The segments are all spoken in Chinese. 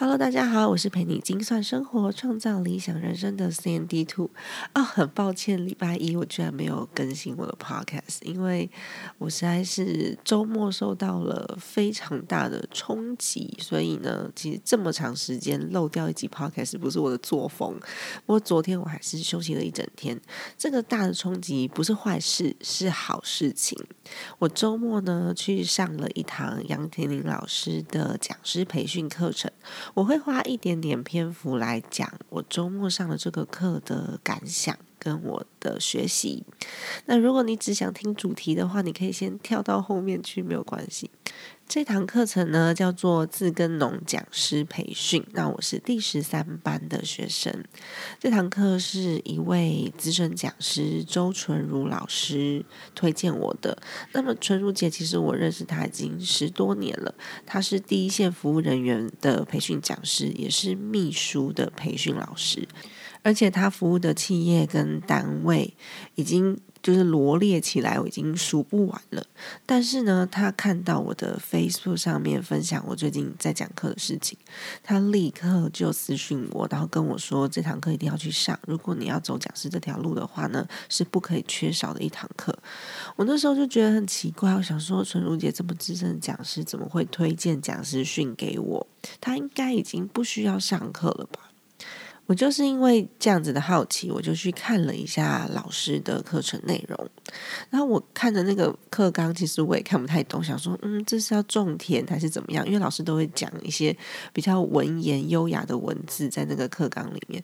Hello，大家好，我是陪你精算生活、创造理想人生的 C N D Two。啊，很抱歉，礼拜一我居然没有更新我的 Podcast，因为我实在是周末受到了非常大的冲击，所以呢，其实这么长时间漏掉一集 Podcast 不是我的作风。不过昨天我还是休息了一整天，这个大的冲击不是坏事，是好事情。我周末呢去上了一堂杨天林老师的讲师培训课程。我会花一点点篇幅来讲我周末上的这个课的感想。跟我的学习。那如果你只想听主题的话，你可以先跳到后面去，没有关系。这堂课程呢叫做自耕农讲师培训，那我是第十三班的学生。这堂课是一位资深讲师周纯如老师推荐我的。那么纯如姐其实我认识她已经十多年了，她是第一线服务人员的培训讲师，也是秘书的培训老师，而且他服务的企业跟单位已经。就是罗列起来，我已经数不完了。但是呢，他看到我的 Facebook 上面分享我最近在讲课的事情，他立刻就私讯我，然后跟我说这堂课一定要去上。如果你要走讲师这条路的话呢，是不可以缺少的一堂课。我那时候就觉得很奇怪，我想说纯如姐这么资深的讲师，怎么会推荐讲师训给我？他应该已经不需要上课了吧？我就是因为这样子的好奇，我就去看了一下老师的课程内容。然后我看的那个课纲，其实我也看不太懂，想说，嗯，这是要种田还是怎么样？因为老师都会讲一些比较文言优雅的文字在那个课纲里面。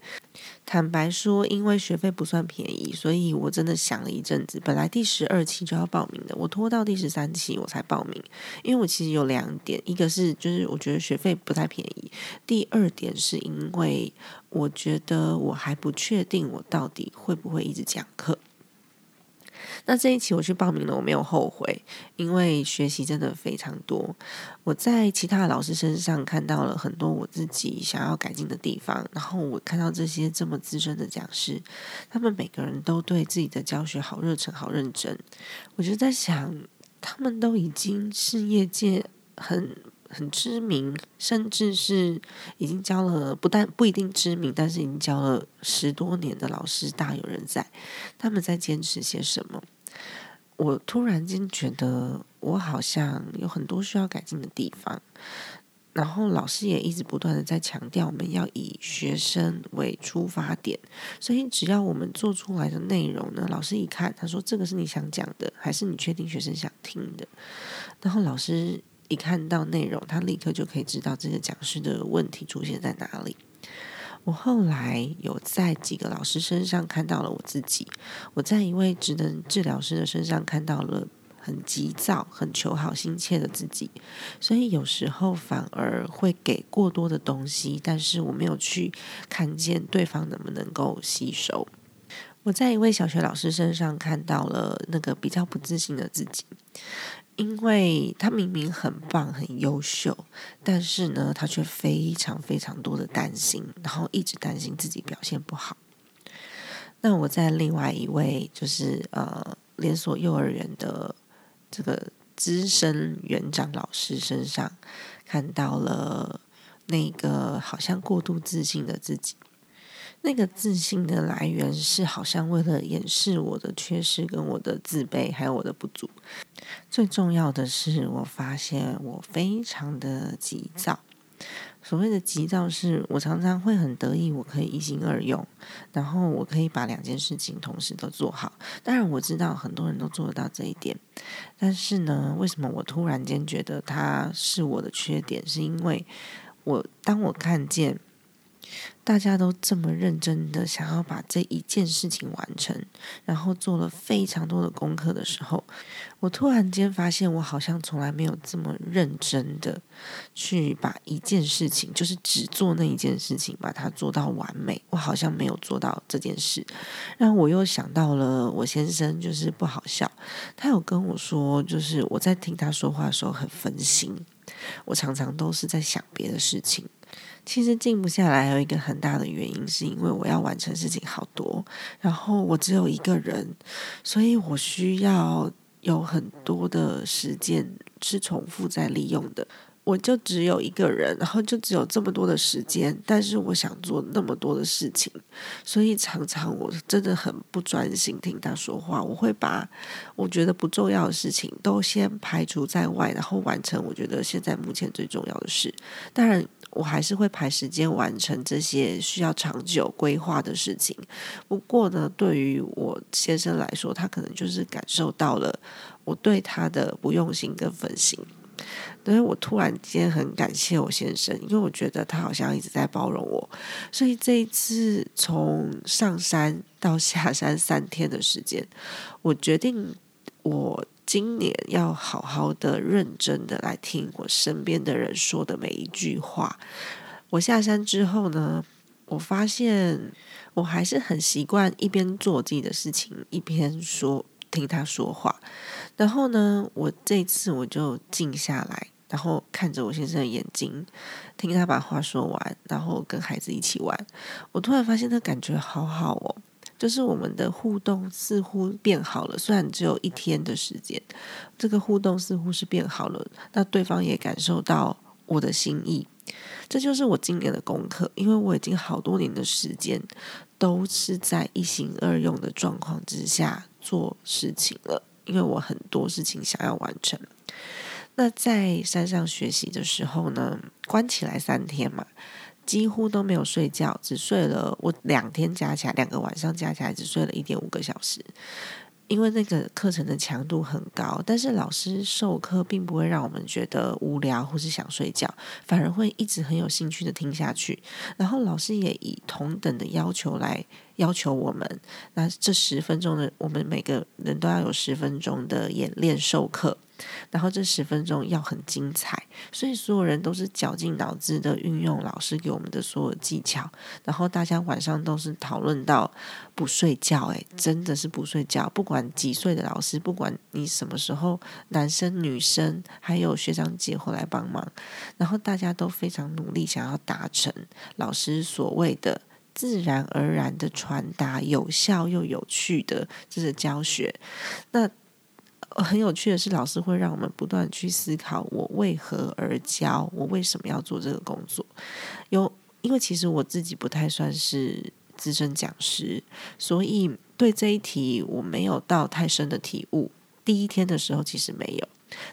坦白说，因为学费不算便宜，所以我真的想了一阵子。本来第十二期就要报名的，我拖到第十三期我才报名。因为我其实有两点，一个是就是我觉得学费不太便宜，第二点是因为。我觉得我还不确定我到底会不会一直讲课。那这一期我去报名了，我没有后悔，因为学习真的非常多。我在其他的老师身上看到了很多我自己想要改进的地方，然后我看到这些这么资深的讲师，他们每个人都对自己的教学好热忱、好认真。我就在想，他们都已经是业界很。很知名，甚至是已经教了不但不一定知名，但是已经教了十多年的老师大有人在。他们在坚持些什么？我突然间觉得我好像有很多需要改进的地方。然后老师也一直不断的在强调，我们要以学生为出发点。所以只要我们做出来的内容呢，老师一看，他说这个是你想讲的，还是你确定学生想听的？然后老师。一看到内容，他立刻就可以知道这个讲师的问题出现在哪里。我后来有在几个老师身上看到了我自己，我在一位职能治疗师的身上看到了很急躁、很求好心切的自己，所以有时候反而会给过多的东西，但是我没有去看见对方能不能够吸收。我在一位小学老师身上看到了那个比较不自信的自己。因为他明明很棒、很优秀，但是呢，他却非常非常多的担心，然后一直担心自己表现不好。那我在另外一位就是呃连锁幼儿园的这个资深园长老师身上，看到了那个好像过度自信的自己。那个自信的来源是好像为了掩饰我的缺失、跟我的自卑，还有我的不足。最重要的是，我发现我非常的急躁。所谓的急躁，是我常常会很得意，我可以一心二用，然后我可以把两件事情同时都做好。当然，我知道很多人都做得到这一点，但是呢，为什么我突然间觉得它是我的缺点？是因为我当我看见。大家都这么认真的想要把这一件事情完成，然后做了非常多的功课的时候，我突然间发现，我好像从来没有这么认真的去把一件事情，就是只做那一件事情，把它做到完美。我好像没有做到这件事。然后我又想到了我先生，就是不好笑，他有跟我说，就是我在听他说话的时候很分心，我常常都是在想别的事情。其实静不下来，还有一个很大的原因，是因为我要完成事情好多，然后我只有一个人，所以我需要有很多的时间是重复在利用的。我就只有一个人，然后就只有这么多的时间，但是我想做那么多的事情，所以常常我真的很不专心听他说话。我会把我觉得不重要的事情都先排除在外，然后完成我觉得现在目前最重要的事。当然，我还是会排时间完成这些需要长久规划的事情。不过呢，对于我先生来说，他可能就是感受到了我对他的不用心跟分心。所以我突然间很感谢我先生，因为我觉得他好像一直在包容我。所以这一次从上山到下山三天的时间，我决定我今年要好好的、认真的来听我身边的人说的每一句话。我下山之后呢，我发现我还是很习惯一边做自己的事情，一边说听他说话。然后呢，我这次我就静下来，然后看着我先生的眼睛，听他把话说完，然后跟孩子一起玩。我突然发现，那感觉好好哦，就是我们的互动似乎变好了。虽然只有一天的时间，这个互动似乎是变好了。那对方也感受到我的心意，这就是我今年的功课。因为我已经好多年的时间都是在一心二用的状况之下做事情了。因为我很多事情想要完成，那在山上学习的时候呢，关起来三天嘛，几乎都没有睡觉，只睡了我两天加起来两个晚上加起来只睡了一点五个小时。因为那个课程的强度很高，但是老师授课并不会让我们觉得无聊或是想睡觉，反而会一直很有兴趣的听下去。然后老师也以同等的要求来。要求我们，那这十分钟的，我们每个人都要有十分钟的演练授课，然后这十分钟要很精彩，所以所有人都是绞尽脑汁的运用老师给我们的所有技巧，然后大家晚上都是讨论到不睡觉，诶，真的是不睡觉，不管几岁的老师，不管你什么时候，男生女生还有学长姐会来帮忙，然后大家都非常努力，想要达成老师所谓的。自然而然的传达，有效又有趣的这是教学。那很有趣的是，老师会让我们不断去思考：我为何而教？我为什么要做这个工作？有，因为其实我自己不太算是资深讲师，所以对这一题我没有到太深的体悟。第一天的时候，其实没有。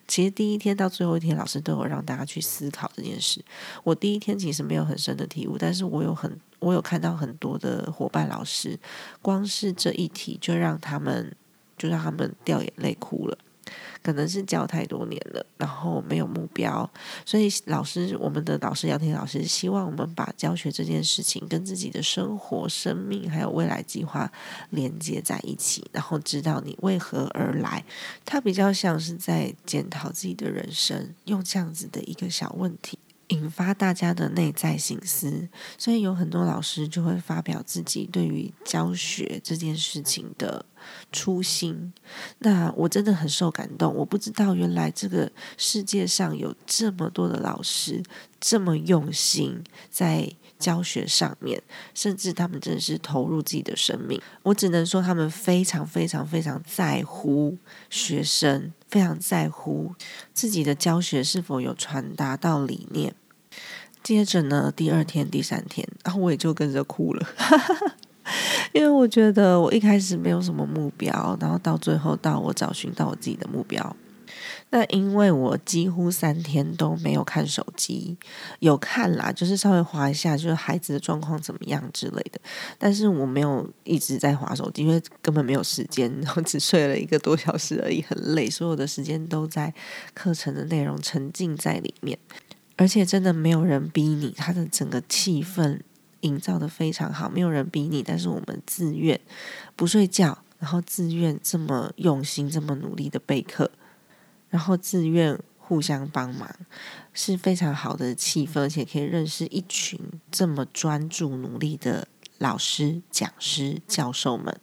其实第一天到最后一天，老师都有让大家去思考这件事。我第一天其实没有很深的体悟，但是我有很我有看到很多的伙伴老师，光是这一题就让他们就让他们掉眼泪哭了。可能是教太多年了，然后没有目标，所以老师，我们的老师杨天老师希望我们把教学这件事情跟自己的生活、生命还有未来计划连接在一起，然后知道你为何而来。他比较像是在检讨自己的人生，用这样子的一个小问题。引发大家的内在醒思，所以有很多老师就会发表自己对于教学这件事情的初心。那我真的很受感动，我不知道原来这个世界上有这么多的老师这么用心在。教学上面，甚至他们真的是投入自己的生命。我只能说，他们非常非常非常在乎学生，非常在乎自己的教学是否有传达到理念。接着呢，第二天、第三天，然后我也就跟着哭了，因为我觉得我一开始没有什么目标，然后到最后到我找寻到我自己的目标。那因为我几乎三天都没有看手机，有看啦，就是稍微划一下，就是孩子的状况怎么样之类的。但是我没有一直在划手机，因为根本没有时间，然后只睡了一个多小时而已，很累。所有的时间都在课程的内容沉浸在里面，而且真的没有人逼你，他的整个气氛营造的非常好，没有人逼你，但是我们自愿不睡觉，然后自愿这么用心、这么努力的备课。然后自愿互相帮忙，是非常好的气氛，而且可以认识一群这么专注努力的老师、讲师、教授们。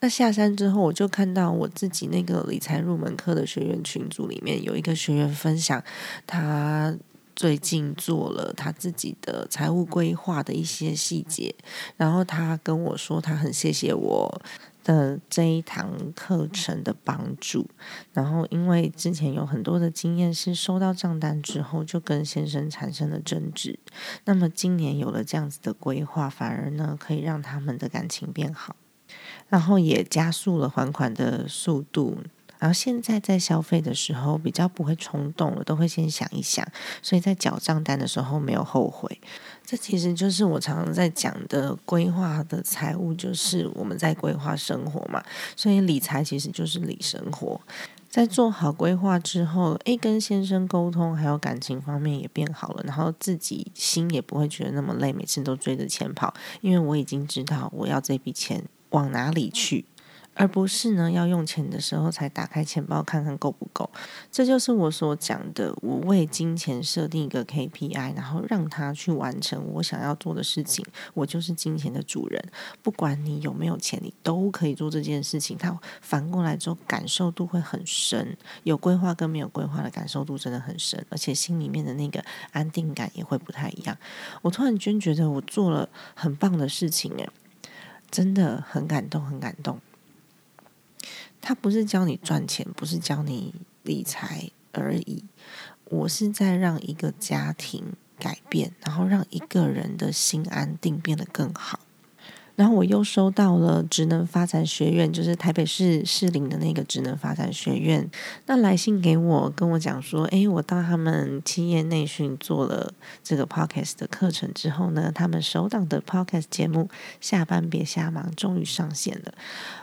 那下山之后，我就看到我自己那个理财入门课的学员群组里面有一个学员分享，他最近做了他自己的财务规划的一些细节，然后他跟我说，他很谢谢我。的这一堂课程的帮助，然后因为之前有很多的经验是收到账单之后就跟先生产生了争执，那么今年有了这样子的规划，反而呢可以让他们的感情变好，然后也加速了还款的速度。然后现在在消费的时候比较不会冲动了，都会先想一想，所以在缴账单的时候没有后悔。这其实就是我常常在讲的规划的财务，就是我们在规划生活嘛。所以理财其实就是理生活。在做好规划之后，诶，跟先生沟通，还有感情方面也变好了，然后自己心也不会觉得那么累，每次都追着钱跑，因为我已经知道我要这笔钱往哪里去。而不是呢，要用钱的时候才打开钱包看看够不够。这就是我所讲的，我为金钱设定一个 KPI，然后让他去完成我想要做的事情。我就是金钱的主人，不管你有没有钱，你都可以做这件事情。他反过来之后，感受度会很深。有规划跟没有规划的感受度真的很深，而且心里面的那个安定感也会不太一样。我突然间觉得我做了很棒的事情，诶，真的很感动，很感动。他不是教你赚钱，不是教你理财而已。我是在让一个家庭改变，然后让一个人的心安定，变得更好。然后我又收到了职能发展学院，就是台北市市林的那个职能发展学院，那来信给我，跟我讲说，诶，我到他们企业内训做了这个 podcast 的课程之后呢，他们首档的 podcast 节目《下班别瞎忙》终于上线了，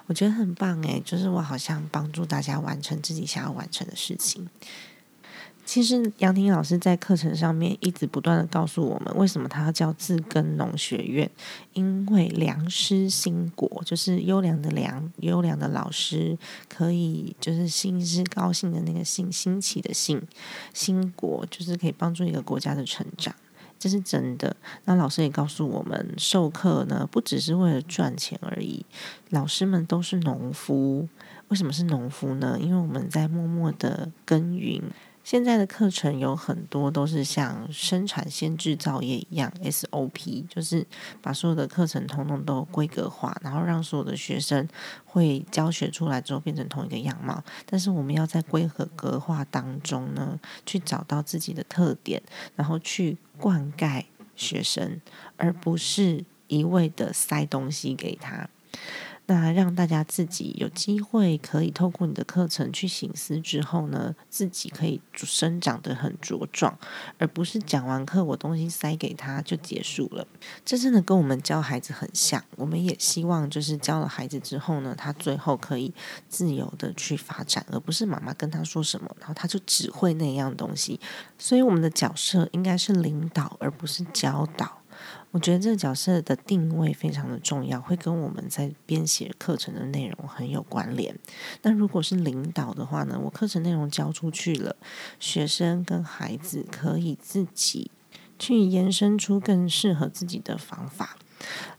我觉得很棒诶，就是我好像帮助大家完成自己想要完成的事情。其实杨婷老师在课程上面一直不断的告诉我们，为什么他要叫自耕农学院？因为良师兴国，就是优良的良，优良的老师可以就是兴是高兴的那个兴，兴起的兴，兴国就是可以帮助一个国家的成长，这是真的。那老师也告诉我们，授课呢不只是为了赚钱而已，老师们都是农夫。为什么是农夫呢？因为我们在默默的耕耘。现在的课程有很多都是像生产线制造业一样，SOP，就是把所有的课程通通都规格化，然后让所有的学生会教学出来之后变成同一个样貌。但是我们要在规格格化当中呢，去找到自己的特点，然后去灌溉学生，而不是一味的塞东西给他。那让大家自己有机会可以透过你的课程去醒思之后呢，自己可以生长得很茁壮，而不是讲完课我东西塞给他就结束了。这真的跟我们教孩子很像，我们也希望就是教了孩子之后呢，他最后可以自由的去发展，而不是妈妈跟他说什么，然后他就只会那样东西。所以我们的角色应该是领导，而不是教导。我觉得这个角色的定位非常的重要，会跟我们在编写课程的内容很有关联。那如果是领导的话呢，我课程内容交出去了，学生跟孩子可以自己去延伸出更适合自己的方法。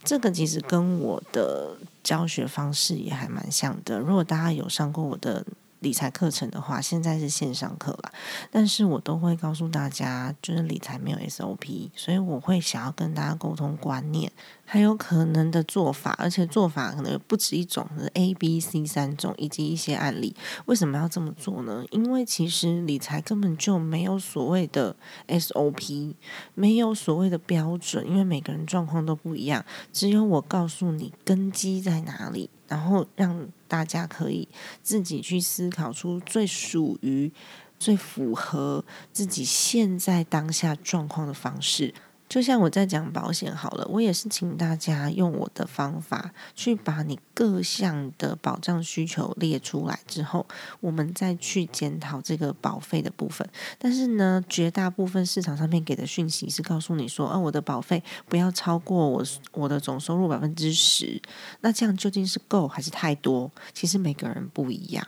这个其实跟我的教学方式也还蛮像的。如果大家有上过我的。理财课程的话，现在是线上课了，但是我都会告诉大家，就是理财没有 SOP，所以我会想要跟大家沟通观念，还有可能的做法，而且做法可能不止一种，是 A、B、C 三种，以及一些案例。为什么要这么做呢？因为其实理财根本就没有所谓的 SOP，没有所谓的标准，因为每个人状况都不一样。只有我告诉你根基在哪里。然后让大家可以自己去思考出最属于、最符合自己现在当下状况的方式。就像我在讲保险好了，我也是请大家用我的方法去把你各项的保障需求列出来之后，我们再去检讨这个保费的部分。但是呢，绝大部分市场上面给的讯息是告诉你说，啊，我的保费不要超过我我的总收入百分之十。那这样究竟是够还是太多？其实每个人不一样。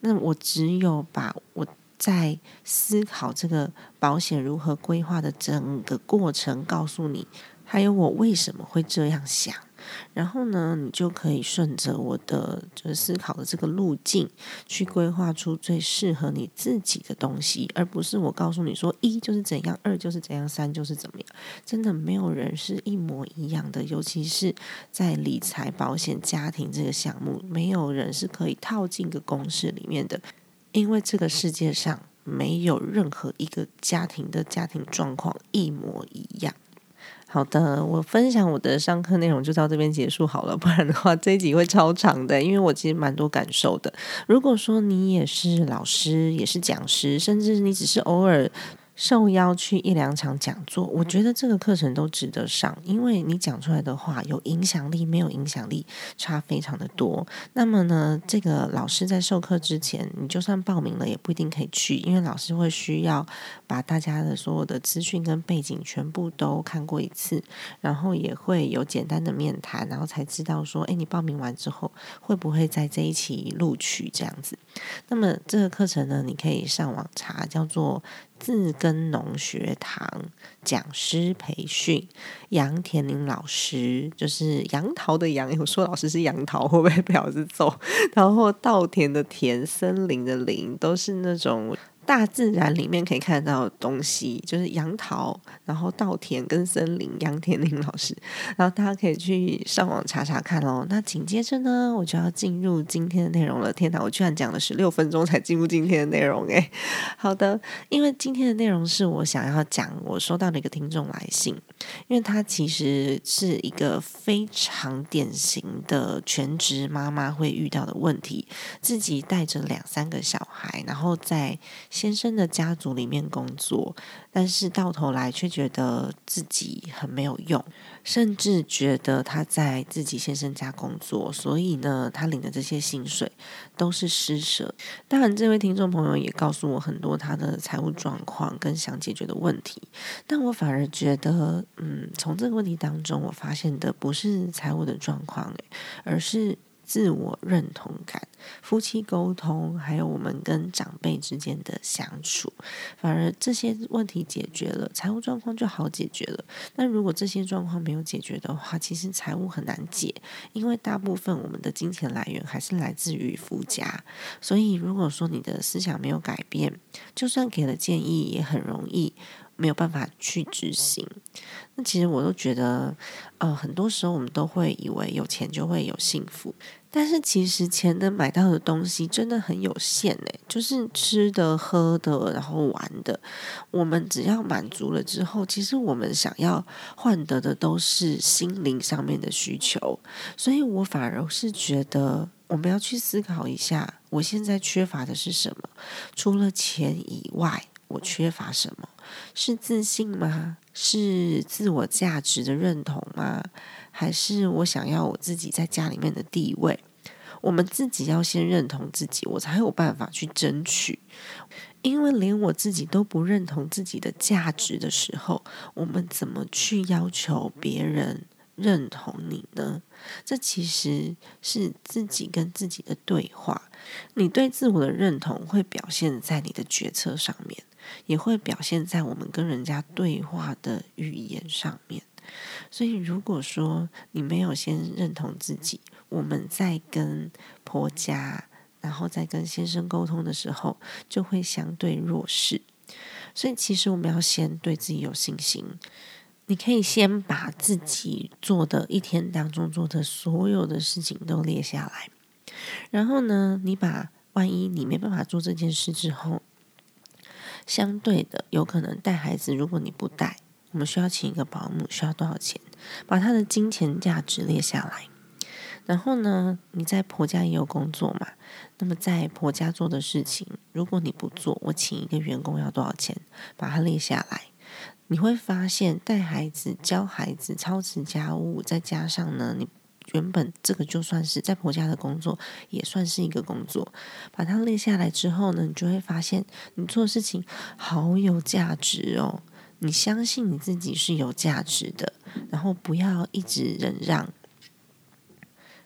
那我只有把我。在思考这个保险如何规划的整个过程，告诉你还有我为什么会这样想。然后呢，你就可以顺着我的就是思考的这个路径，去规划出最适合你自己的东西，而不是我告诉你说一就是怎样，二就是怎样，三就是怎么样。真的没有人是一模一样的，尤其是在理财、保险、家庭这个项目，没有人是可以套进个公式里面的，因为这个世界上没有任何一个家庭的家庭状况一模一样。好的，我分享我的上课内容就到这边结束好了，不然的话这一集会超长的，因为我其实蛮多感受的。如果说你也是老师，也是讲师，甚至你只是偶尔。受邀去一两场讲座，我觉得这个课程都值得上，因为你讲出来的话有影响力，没有影响力差非常的多。那么呢，这个老师在授课之前，你就算报名了也不一定可以去，因为老师会需要把大家的所有的资讯跟背景全部都看过一次，然后也会有简单的面谈，然后才知道说，哎，你报名完之后会不会在这一期录取这样子。那么这个课程呢，你可以上网查，叫做。自耕农学堂讲师培训，杨田林老师就是杨桃的杨，我说老师是杨桃，会不会被老师揍？然后稻田的田，森林的林，都是那种。大自然里面可以看到的东西，就是杨桃，然后稻田跟森林，杨田林老师，然后大家可以去上网查查看哦。那紧接着呢，我就要进入今天的内容了。天哪，我居然讲了十六分钟才进入今天的内容诶。好的，因为今天的内容是我想要讲，我收到的一个听众来信，因为他其实是一个非常典型的全职妈妈会遇到的问题，自己带着两三个小孩，然后在先生的家族里面工作，但是到头来却觉得自己很没有用，甚至觉得他在自己先生家工作，所以呢，他领的这些薪水都是施舍。当然，这位听众朋友也告诉我很多他的财务状况跟想解决的问题，但我反而觉得，嗯，从这个问题当中，我发现的不是财务的状况，而是。自我认同感、夫妻沟通，还有我们跟长辈之间的相处，反而这些问题解决了，财务状况就好解决了。那如果这些状况没有解决的话，其实财务很难解，因为大部分我们的金钱来源还是来自于夫家。所以，如果说你的思想没有改变，就算给了建议，也很容易。没有办法去执行，那其实我都觉得，呃，很多时候我们都会以为有钱就会有幸福，但是其实钱能买到的东西真的很有限诶，就是吃的、喝的，然后玩的，我们只要满足了之后，其实我们想要换得的都是心灵上面的需求，所以我反而是觉得，我们要去思考一下，我现在缺乏的是什么，除了钱以外。我缺乏什么？是自信吗？是自我价值的认同吗？还是我想要我自己在家里面的地位？我们自己要先认同自己，我才有办法去争取。因为连我自己都不认同自己的价值的时候，我们怎么去要求别人认同你呢？这其实是自己跟自己的对话。你对自我的认同会表现在你的决策上面。也会表现在我们跟人家对话的语言上面，所以如果说你没有先认同自己，我们在跟婆家，然后再跟先生沟通的时候，就会相对弱势。所以其实我们要先对自己有信心。你可以先把自己做的一天当中做的所有的事情都列下来，然后呢，你把万一你没办法做这件事之后。相对的，有可能带孩子，如果你不带，我们需要请一个保姆，需要多少钱？把他的金钱价值列下来。然后呢，你在婆家也有工作嘛？那么在婆家做的事情，如果你不做，我请一个员工要多少钱？把它列下来。你会发现，带孩子、教孩子、操持家务，再加上呢，你。原本这个就算是在婆家的工作，也算是一个工作。把它列下来之后呢，你就会发现你做事情好有价值哦。你相信你自己是有价值的，然后不要一直忍让。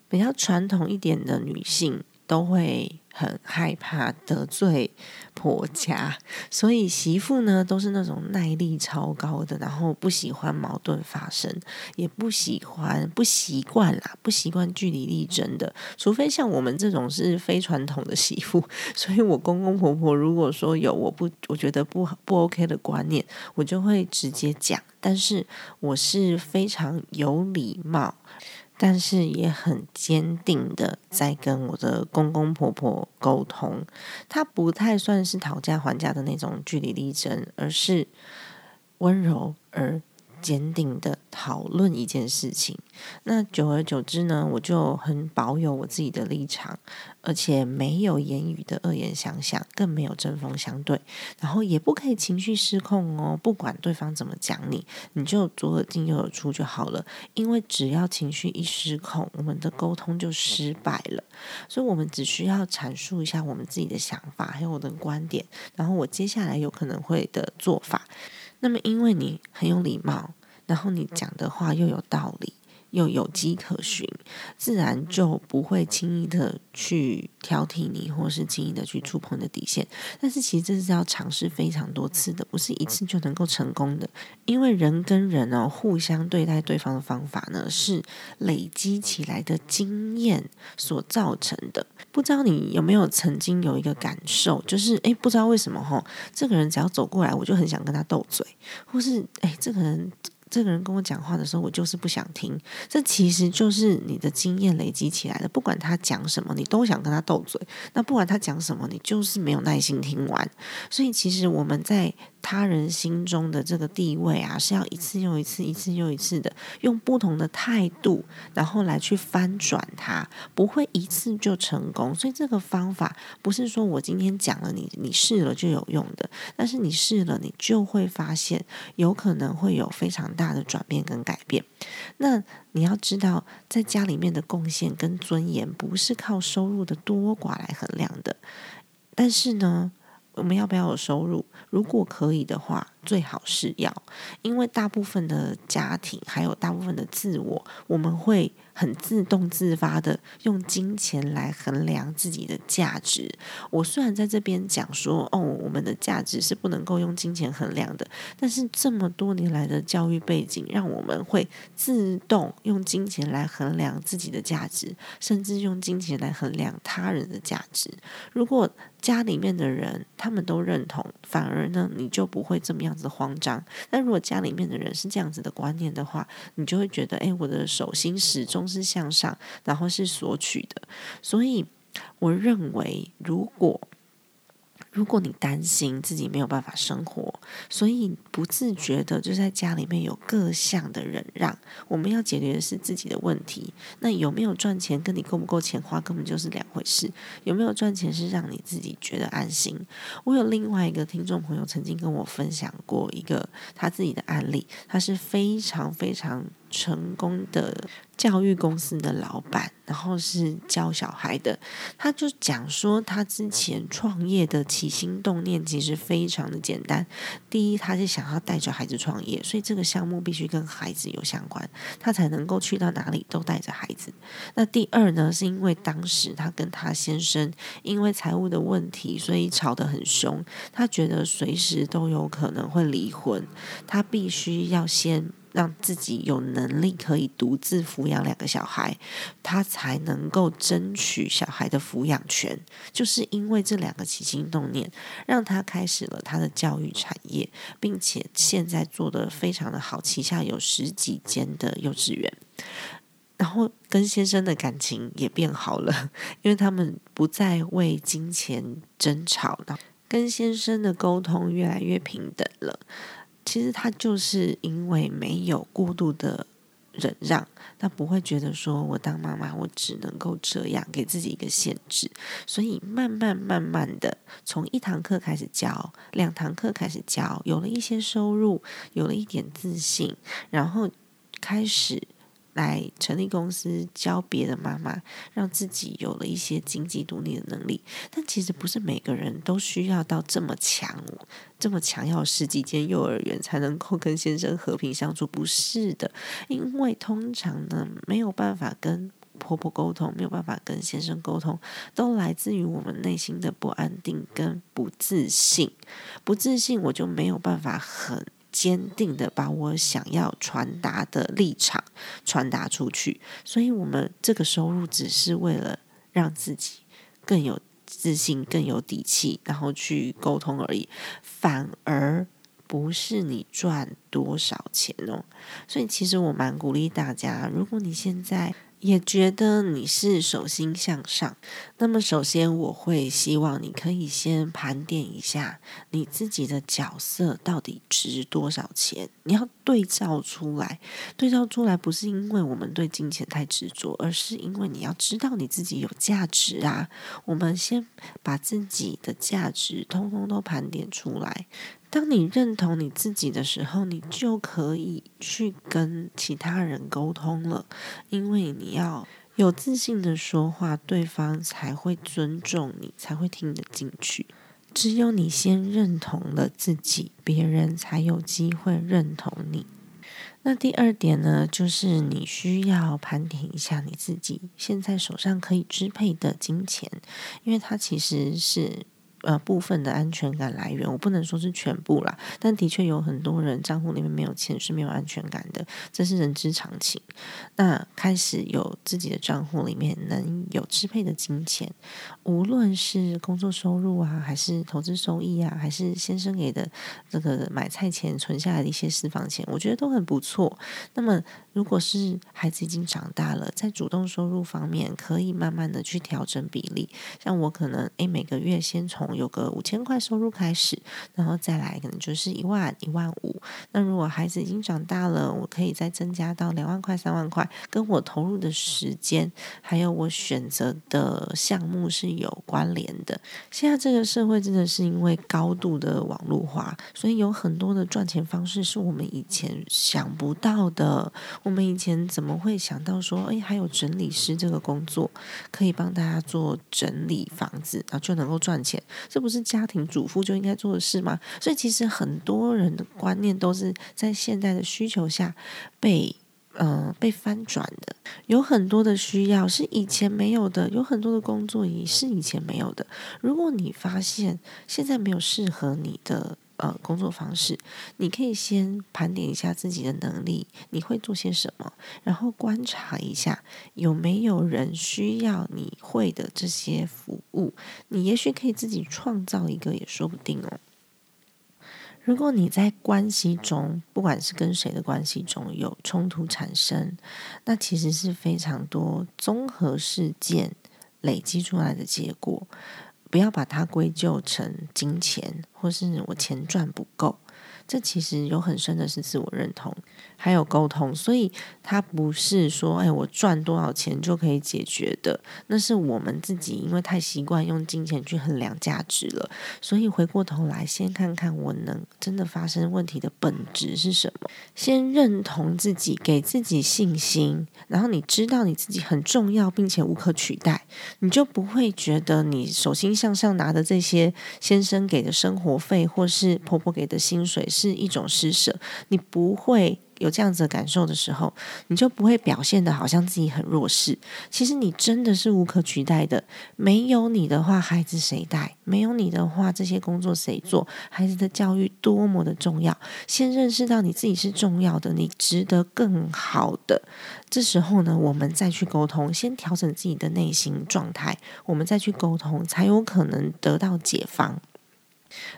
比较传统一点的女性都会很害怕得罪婆家，所以媳妇呢都是那种耐力超高的，然后不喜欢矛盾发生，也不喜欢不习惯啦，不习惯据理力争的。除非像我们这种是非传统的媳妇，所以我公公婆婆如果说有我不我觉得不不 OK 的观念，我就会直接讲。但是我是非常有礼貌。但是也很坚定的在跟我的公公婆婆沟通，他不太算是讨价还价的那种据理力争，而是温柔而。坚定的讨论一件事情，那久而久之呢，我就很保有我自己的立场，而且没有言语的恶言相向，更没有针锋相对，然后也不可以情绪失控哦。不管对方怎么讲你，你就左耳进右耳出就好了。因为只要情绪一失控，我们的沟通就失败了。所以，我们只需要阐述一下我们自己的想法，还有我的观点，然后我接下来有可能会的做法。那么，因为你很有礼貌，然后你讲的话又有道理。又有迹可循，自然就不会轻易的去挑剔你，或是轻易的去触碰你的底线。但是其实这是要尝试非常多次的，不是一次就能够成功的。因为人跟人哦，互相对待对方的方法呢，是累积起来的经验所造成的。不知道你有没有曾经有一个感受，就是诶，不知道为什么哈，这个人只要走过来，我就很想跟他斗嘴，或是诶，这个人。这个人跟我讲话的时候，我就是不想听。这其实就是你的经验累积起来的。不管他讲什么，你都想跟他斗嘴。那不管他讲什么，你就是没有耐心听完。所以，其实我们在。他人心中的这个地位啊，是要一次又一次、一次又一次的用不同的态度，然后来去翻转它，不会一次就成功。所以这个方法不是说我今天讲了你，你试了就有用的。但是你试了，你就会发现有可能会有非常大的转变跟改变。那你要知道，在家里面的贡献跟尊严，不是靠收入的多寡来衡量的。但是呢？我们要不要有收入？如果可以的话，最好是要，因为大部分的家庭还有大部分的自我，我们会很自动自发的用金钱来衡量自己的价值。我虽然在这边讲说，哦，我们的价值是不能够用金钱衡量的，但是这么多年来的教育背景，让我们会自动用金钱来衡量自己的价值，甚至用金钱来衡量他人的价值。如果家里面的人他们都认同，反而呢，你就不会这么样子慌张。但如果家里面的人是这样子的观念的话，你就会觉得，哎，我的手心始终是向上，然后是索取的。所以，我认为如果。如果你担心自己没有办法生活，所以不自觉的就在家里面有各项的忍让，我们要解决的是自己的问题。那有没有赚钱跟你够不够钱花根本就是两回事。有没有赚钱是让你自己觉得安心。我有另外一个听众朋友曾经跟我分享过一个他自己的案例，他是非常非常。成功的教育公司的老板，然后是教小孩的，他就讲说，他之前创业的起心动念其实非常的简单。第一，他是想要带着孩子创业，所以这个项目必须跟孩子有相关，他才能够去到哪里都带着孩子。那第二呢，是因为当时他跟他先生因为财务的问题，所以吵得很凶，他觉得随时都有可能会离婚，他必须要先。让自己有能力可以独自抚养养两个小孩，他才能够争取小孩的抚养权。就是因为这两个起心动念，让他开始了他的教育产业，并且现在做的非常的好，旗下有十几间的幼稚园。然后跟先生的感情也变好了，因为他们不再为金钱争吵，跟先生的沟通越来越平等了。其实他就是因为没有过度的忍让，他不会觉得说我当妈妈我只能够这样，给自己一个限制，所以慢慢慢慢的从一堂课开始教，两堂课开始教，有了一些收入，有了一点自信，然后开始。来成立公司教别的妈妈，让自己有了一些经济独立的能力。但其实不是每个人都需要到这么强，这么强要十几间幼儿园才能够跟先生和平相处，不是的。因为通常呢，没有办法跟婆婆沟通，没有办法跟先生沟通，都来自于我们内心的不安定跟不自信。不自信，我就没有办法很坚定的把我想要传达的立场传达出去。所以，我们这个收入只是为了让自己更有自信、更有底气，然后去沟通而已，反而。不是你赚多少钱哦，所以其实我蛮鼓励大家，如果你现在也觉得你是手心向上，那么首先我会希望你可以先盘点一下你自己的角色到底值多少钱，你要对照出来。对照出来不是因为我们对金钱太执着，而是因为你要知道你自己有价值啊。我们先把自己的价值通通都盘点出来。当你认同你自己的时候，你就可以去跟其他人沟通了，因为你要有自信的说话，对方才会尊重你，才会听得进去。只有你先认同了自己，别人才有机会认同你。那第二点呢，就是你需要盘点一下你自己现在手上可以支配的金钱，因为它其实是。呃，部分的安全感来源，我不能说是全部啦，但的确有很多人账户里面没有钱是没有安全感的，这是人之常情。那开始有自己的账户里面能有支配的金钱，无论是工作收入啊，还是投资收益啊，还是先生给的这个买菜钱存下来的一些私房钱，我觉得都很不错。那么，如果是孩子已经长大了，在主动收入方面，可以慢慢的去调整比例。像我可能诶，每个月先从有个五千块收入开始，然后再来可能就是一万、一万五。那如果孩子已经长大了，我可以再增加到两万块、三万块，跟我投入的时间还有我选择的项目是有关联的。现在这个社会真的是因为高度的网络化，所以有很多的赚钱方式是我们以前想不到的。我们以前怎么会想到说，哎，还有整理师这个工作可以帮大家做整理房子，然后就能够赚钱？这不是家庭主妇就应该做的事吗？所以其实很多人的观念都是在现在的需求下被嗯被翻转的。有很多的需要是以前没有的，有很多的工作也是以前没有的。如果你发现现在没有适合你的，呃，工作方式，你可以先盘点一下自己的能力，你会做些什么，然后观察一下有没有人需要你会的这些服务，你也许可以自己创造一个也说不定哦。如果你在关系中，不管是跟谁的关系中有冲突产生，那其实是非常多综合事件累积出来的结果。不要把它归咎成金钱，或是我钱赚不够。这其实有很深的是自我认同，还有沟通，所以它不是说，哎，我赚多少钱就可以解决的。那是我们自己因为太习惯用金钱去衡量价值了，所以回过头来，先看看我能真的发生问题的本质是什么。先认同自己，给自己信心，然后你知道你自己很重要，并且无可取代，你就不会觉得你手心向上拿的这些先生给的生活费，或是婆婆给的薪水。是一种施舍，你不会有这样子的感受的时候，你就不会表现的好像自己很弱势。其实你真的是无可取代的。没有你的话，孩子谁带？没有你的话，这些工作谁做？孩子的教育多么的重要。先认识到你自己是重要的，你值得更好的。这时候呢，我们再去沟通，先调整自己的内心状态，我们再去沟通，才有可能得到解放。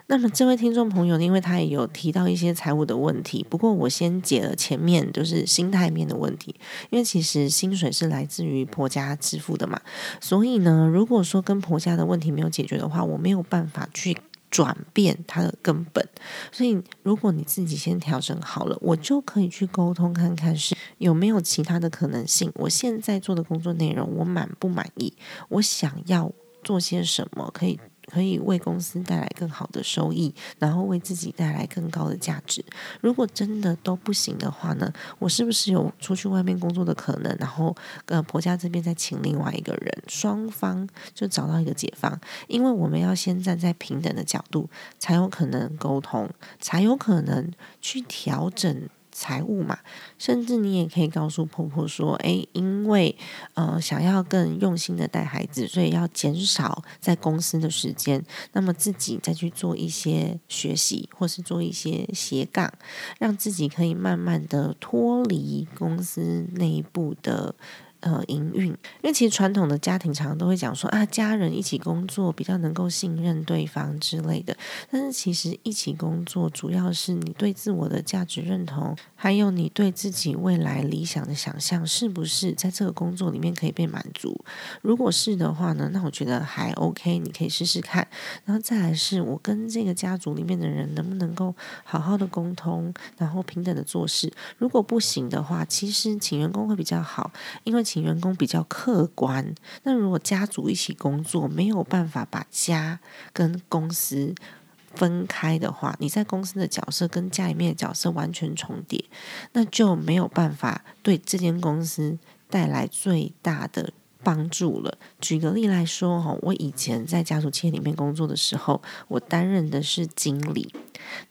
那么这位听众朋友，因为他也有提到一些财务的问题，不过我先解了前面就是心态面的问题，因为其实薪水是来自于婆家支付的嘛，所以呢，如果说跟婆家的问题没有解决的话，我没有办法去转变它的根本，所以如果你自己先调整好了，我就可以去沟通看看是有没有其他的可能性。我现在做的工作内容，我满不满意？我想要做些什么可以？可以为公司带来更好的收益，然后为自己带来更高的价值。如果真的都不行的话呢？我是不是有出去外面工作的可能？然后呃，婆家这边再请另外一个人，双方就找到一个解放。因为我们要先站在平等的角度，才有可能沟通，才有可能去调整财务嘛，甚至你也可以告诉婆婆说：“诶，因为呃想要更用心的带孩子，所以要减少在公司的时间，那么自己再去做一些学习，或是做一些斜杠，让自己可以慢慢的脱离公司内部的。”呃，营运，因为其实传统的家庭常常都会讲说啊，家人一起工作比较能够信任对方之类的。但是其实一起工作，主要是你对自我的价值认同，还有你对自己未来理想的想象，是不是在这个工作里面可以被满足？如果是的话呢，那我觉得还 OK，你可以试试看。然后再来是我跟这个家族里面的人能不能够好好的沟通，然后平等的做事。如果不行的话，其实请员工会比较好，因为。请员工比较客观，那如果家族一起工作，没有办法把家跟公司分开的话，你在公司的角色跟家里面的角色完全重叠，那就没有办法对这间公司带来最大的帮助了。举个例来说，哈，我以前在家族企业里面工作的时候，我担任的是经理，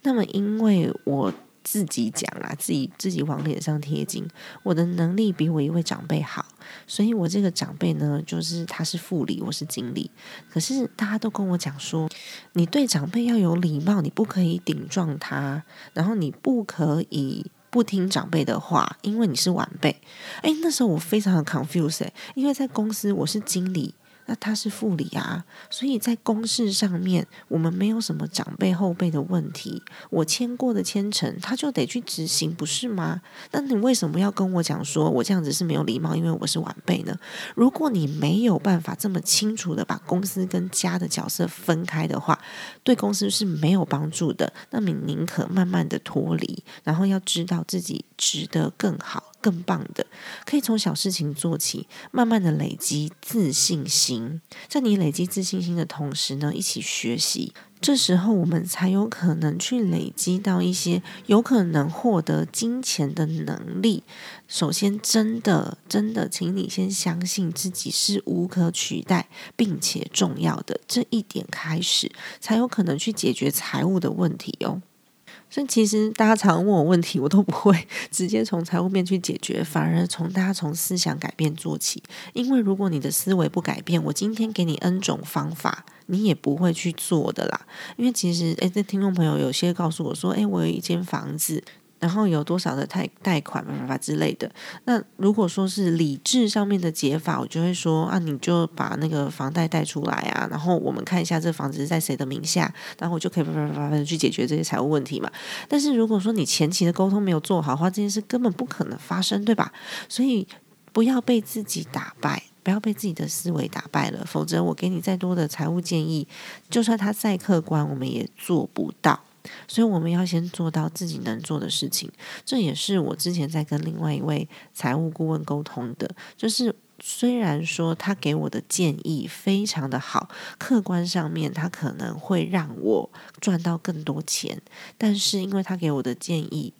那么因为我。自己讲啦，自己自己往脸上贴金。我的能力比我一位长辈好，所以我这个长辈呢，就是他是副理，我是经理。可是大家都跟我讲说，你对长辈要有礼貌，你不可以顶撞他，然后你不可以不听长辈的话，因为你是晚辈。哎，那时候我非常的 confused，因为在公司我是经理。那他是副理啊，所以在公事上面，我们没有什么长辈后辈的问题。我签过的签成，他就得去执行，不是吗？那你为什么要跟我讲说我这样子是没有礼貌？因为我是晚辈呢？如果你没有办法这么清楚的把公司跟家的角色分开的话，对公司是没有帮助的。那你宁可慢慢的脱离，然后要知道自己值得更好。更棒的，可以从小事情做起，慢慢的累积自信心。在你累积自信心的同时呢，一起学习，这时候我们才有可能去累积到一些有可能获得金钱的能力。首先，真的真的，请你先相信自己是无可取代并且重要的这一点开始，才有可能去解决财务的问题哦。所以其实大家常问我问题，我都不会 直接从财务面去解决，反而从大家从思想改变做起。因为如果你的思维不改变，我今天给你 N 种方法，你也不会去做的啦。因为其实，诶，这听众朋友有些告诉我说，诶，我有一间房子。然后有多少的贷贷款办法之类的？那如果说是理智上面的解法，我就会说啊，你就把那个房贷贷出来啊，然后我们看一下这房子是在谁的名下，然后我就可以叭叭叭叭去解决这些财务问题嘛。但是如果说你前期的沟通没有做好的话，这件事根本不可能发生，对吧？所以不要被自己打败，不要被自己的思维打败了，否则我给你再多的财务建议，就算它再客观，我们也做不到。所以我们要先做到自己能做的事情，这也是我之前在跟另外一位财务顾问沟通的。就是虽然说他给我的建议非常的好，客观上面他可能会让我赚到更多钱，但是因为他给我的建议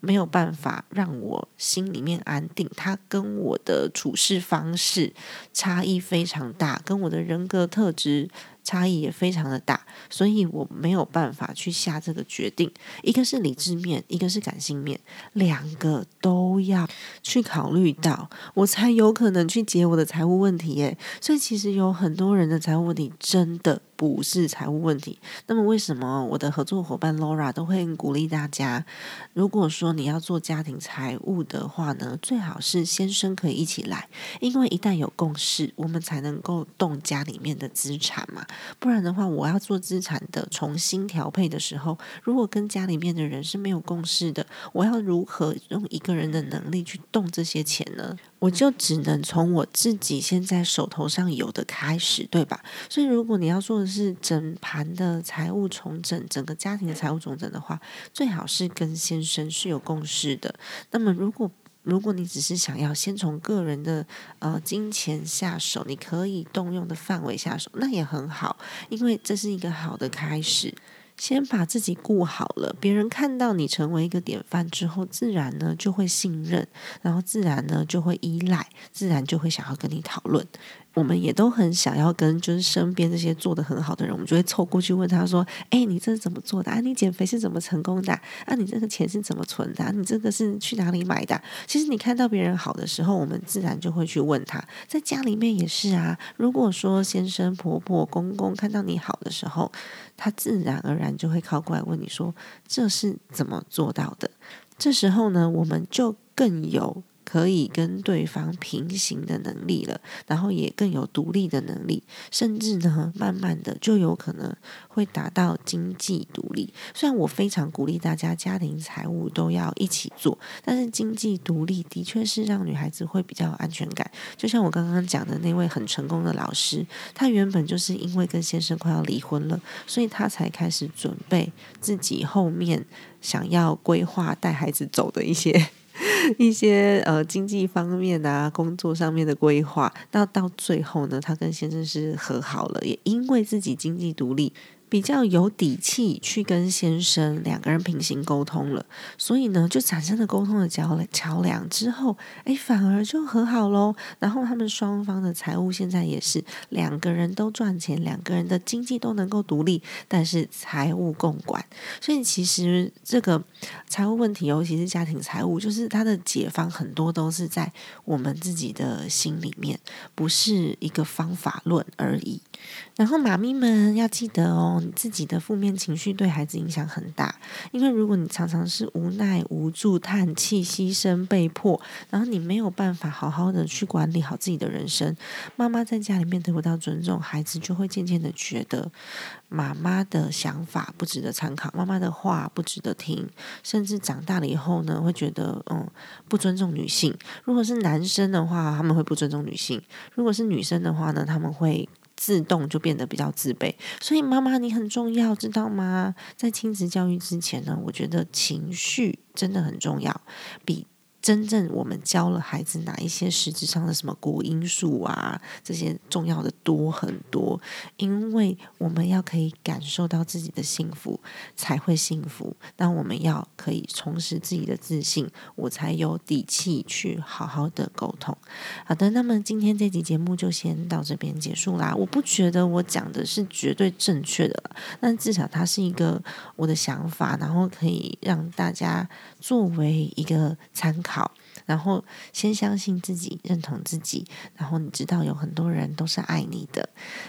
没有办法让我心里面安定，他跟我的处事方式差异非常大，跟我的人格特质。差异也非常的大，所以我没有办法去下这个决定。一个是理智面，一个是感性面，两个都要去考虑到，我才有可能去解我的财务问题。耶。所以其实有很多人的财务问题真的不是财务问题。那么为什么我的合作伙伴 Laura 都会鼓励大家，如果说你要做家庭财务的话呢，最好是先生可以一起来，因为一旦有共识，我们才能够动家里面的资产嘛。不然的话，我要做资产的重新调配的时候，如果跟家里面的人是没有共识的，我要如何用一个人的能力去动这些钱呢？我就只能从我自己现在手头上有的开始，对吧？所以，如果你要做是整盘的财务重整，整个家庭的财务重整的话，最好是跟先生是有共识的。那么，如果如果你只是想要先从个人的呃金钱下手，你可以动用的范围下手，那也很好，因为这是一个好的开始。先把自己顾好了，别人看到你成为一个典范之后，自然呢就会信任，然后自然呢就会依赖，自然就会想要跟你讨论。我们也都很想要跟就是身边这些做的很好的人，我们就会凑过去问他说：“哎，你这是怎么做的？啊，你减肥是怎么成功的？啊，你这个钱是怎么存的？啊你这个是去哪里买的？”其实你看到别人好的时候，我们自然就会去问他。在家里面也是啊，如果说先生、婆婆、公公看到你好的时候，他自然而然就会靠过来问你说：“这是怎么做到的？”这时候呢，我们就更有。可以跟对方平行的能力了，然后也更有独立的能力，甚至呢，慢慢的就有可能会达到经济独立。虽然我非常鼓励大家家庭财务都要一起做，但是经济独立的确是让女孩子会比较有安全感。就像我刚刚讲的那位很成功的老师，他原本就是因为跟先生快要离婚了，所以他才开始准备自己后面想要规划带孩子走的一些。一些呃经济方面啊，工作上面的规划，那到最后呢，他跟先生是和好了，也因为自己经济独立。比较有底气去跟先生两个人平行沟通了，所以呢，就产生了沟通的桥桥梁之后，哎，反而就和好喽。然后他们双方的财务现在也是两个人都赚钱，两个人的经济都能够独立，但是财务共管。所以其实这个财务问题，尤其是家庭财务，就是它的解方很多都是在我们自己的心里面，不是一个方法论而已。然后妈咪们要记得哦，你自己的负面情绪对孩子影响很大。因为如果你常常是无奈、无助、叹气、牺牲、被迫，然后你没有办法好好的去管理好自己的人生，妈妈在家里面得不到尊重，孩子就会渐渐的觉得妈妈的想法不值得参考，妈妈的话不值得听，甚至长大了以后呢，会觉得嗯不尊重女性。如果是男生的话，他们会不尊重女性；如果是女生的话呢，他们会。自动就变得比较自卑，所以妈妈你很重要，知道吗？在亲子教育之前呢，我觉得情绪真的很重要，比。真正我们教了孩子哪一些实质上的什么国因素啊，这些重要的多很多，因为我们要可以感受到自己的幸福才会幸福。那我们要可以重拾自己的自信，我才有底气去好好的沟通。好的，那么今天这集节目就先到这边结束啦。我不觉得我讲的是绝对正确的，但至少它是一个我的想法，然后可以让大家作为一个参考。好，然后先相信自己，认同自己，然后你知道有很多人都是爱你的。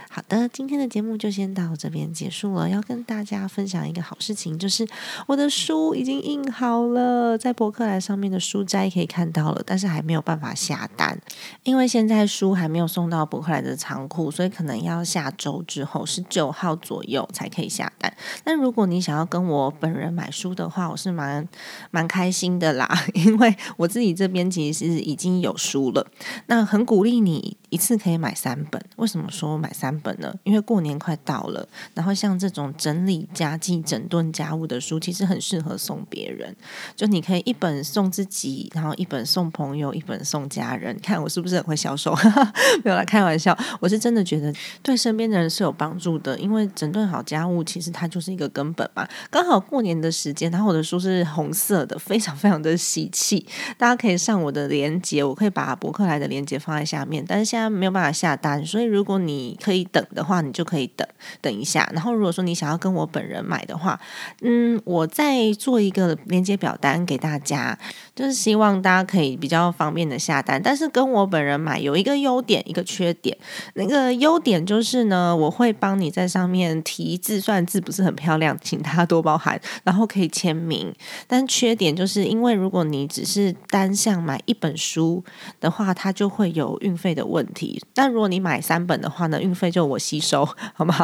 好的，今天的节目就先到这边结束了。要跟大家分享一个好事情，就是我的书已经印好了，在博客来上面的书斋可以看到了，但是还没有办法下单，因为现在书还没有送到博客来的仓库，所以可能要下周之后十九号左右才可以下单。但如果你想要跟我本人买书的话，我是蛮蛮开心的啦，因为。我自己这边其实是已经有书了，那很鼓励你一次可以买三本。为什么说买三本呢？因为过年快到了，然后像这种整理家计、整顿家务的书，其实很适合送别人。就你可以一本送自己，然后一本送朋友，一本送家人。看我是不是很会销售？没有来开玩笑，我是真的觉得对身边的人是有帮助的。因为整顿好家务，其实它就是一个根本嘛。刚好过年的时间，然后我的书是红色的，非常非常的喜气。大家可以上我的链接，我可以把博客来的链接放在下面，但是现在没有办法下单，所以如果你可以等的话，你就可以等等一下。然后如果说你想要跟我本人买的话，嗯，我再做一个链接表单给大家，就是希望大家可以比较方便的下单。但是跟我本人买有一个优点，一个缺点。那个优点就是呢，我会帮你在上面提字，算字不是很漂亮，请大家多包涵。然后可以签名，但缺点就是因为如果你只是单向买一本书的话，它就会有运费的问题。但如果你买三本的话呢，运费就我吸收，好吗？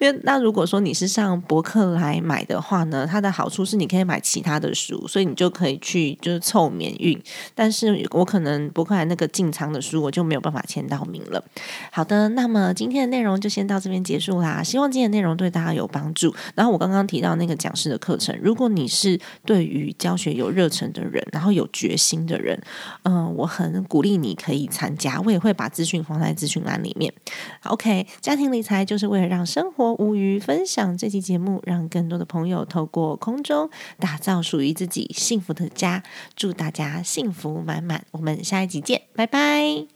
因为那如果说你是上博客来买的话呢，它的好处是你可以买其他的书，所以你就可以去就是凑免运。但是我可能博客来那个进仓的书，我就没有办法签到名了。好的，那么今天的内容就先到这边结束啦。希望今天的内容对大家有帮助。然后我刚刚提到那个讲师的课程，如果你是对于教学有热忱的人，然后有。决心的，人嗯，我很鼓励你可以参加，我也会把资讯放在资讯栏里面。OK，家庭理财就是为了让生活无余，分享这期节目，让更多的朋友透过空中打造属于自己幸福的家。祝大家幸福满满，我们下一集见，拜拜。